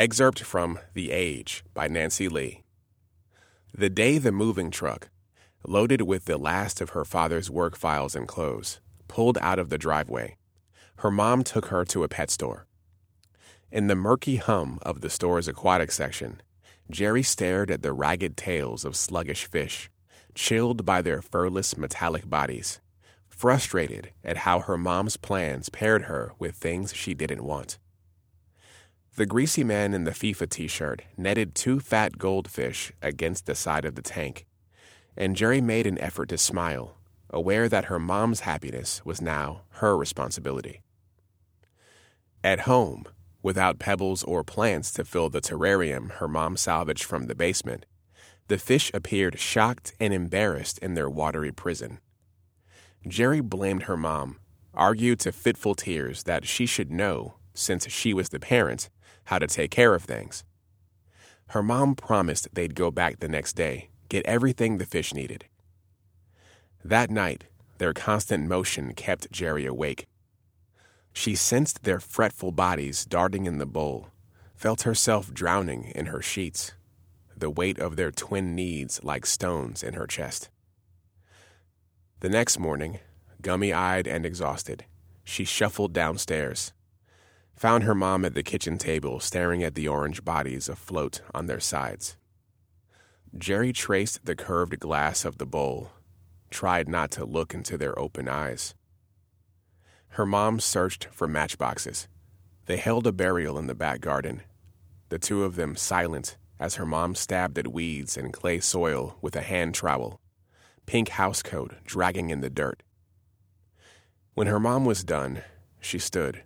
Excerpt from The Age by Nancy Lee. The day the moving truck, loaded with the last of her father's work files and clothes, pulled out of the driveway, her mom took her to a pet store. In the murky hum of the store's aquatic section, Jerry stared at the ragged tails of sluggish fish, chilled by their furless metallic bodies, frustrated at how her mom's plans paired her with things she didn't want. The greasy man in the FIFA t shirt netted two fat goldfish against the side of the tank, and Jerry made an effort to smile, aware that her mom's happiness was now her responsibility. At home, without pebbles or plants to fill the terrarium her mom salvaged from the basement, the fish appeared shocked and embarrassed in their watery prison. Jerry blamed her mom, argued to fitful tears that she should know, since she was the parent, how to take care of things. Her mom promised they'd go back the next day, get everything the fish needed. That night, their constant motion kept Jerry awake. She sensed their fretful bodies darting in the bowl, felt herself drowning in her sheets, the weight of their twin needs like stones in her chest. The next morning, gummy eyed and exhausted, she shuffled downstairs, found her mom at the kitchen table staring at the orange bodies afloat on their sides. Jerry traced the curved glass of the bowl, tried not to look into their open eyes. Her mom searched for matchboxes. They held a burial in the back garden, the two of them silent as her mom stabbed at weeds and clay soil with a hand trowel, pink housecoat dragging in the dirt. When her mom was done, she stood,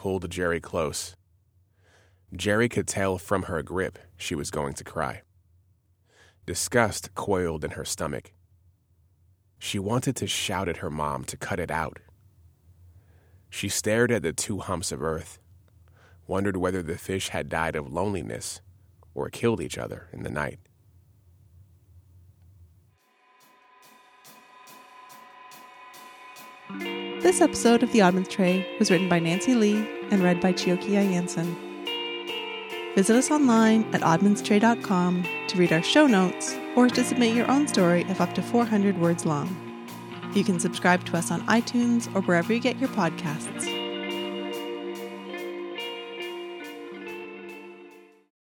pulled Jerry close. Jerry could tell from her grip she was going to cry. Disgust coiled in her stomach. She wanted to shout at her mom to cut it out. She stared at the two humps of earth, wondered whether the fish had died of loneliness or killed each other in the night. This episode of The Oddments Tray was written by Nancy Lee and read by Chioke I'Anson. Visit us online at oddmentstray.com to read our show notes or to submit your own story of up to 400 words long. You can subscribe to us on iTunes or wherever you get your podcasts.